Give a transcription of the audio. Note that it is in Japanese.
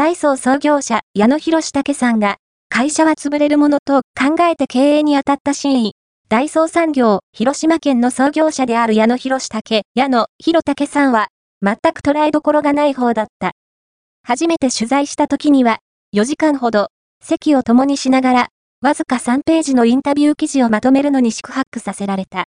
ダイソー創業者矢野博武さんが、会社は潰れるものと考えて経営に当たったシーン。ダイソー産業、広島県の創業者である矢野博武、矢野博武さんは、全く捉えどころがない方だった。初めて取材した時には、4時間ほど、席を共にしながら、わずか3ページのインタビュー記事をまとめるのに宿泊させられた。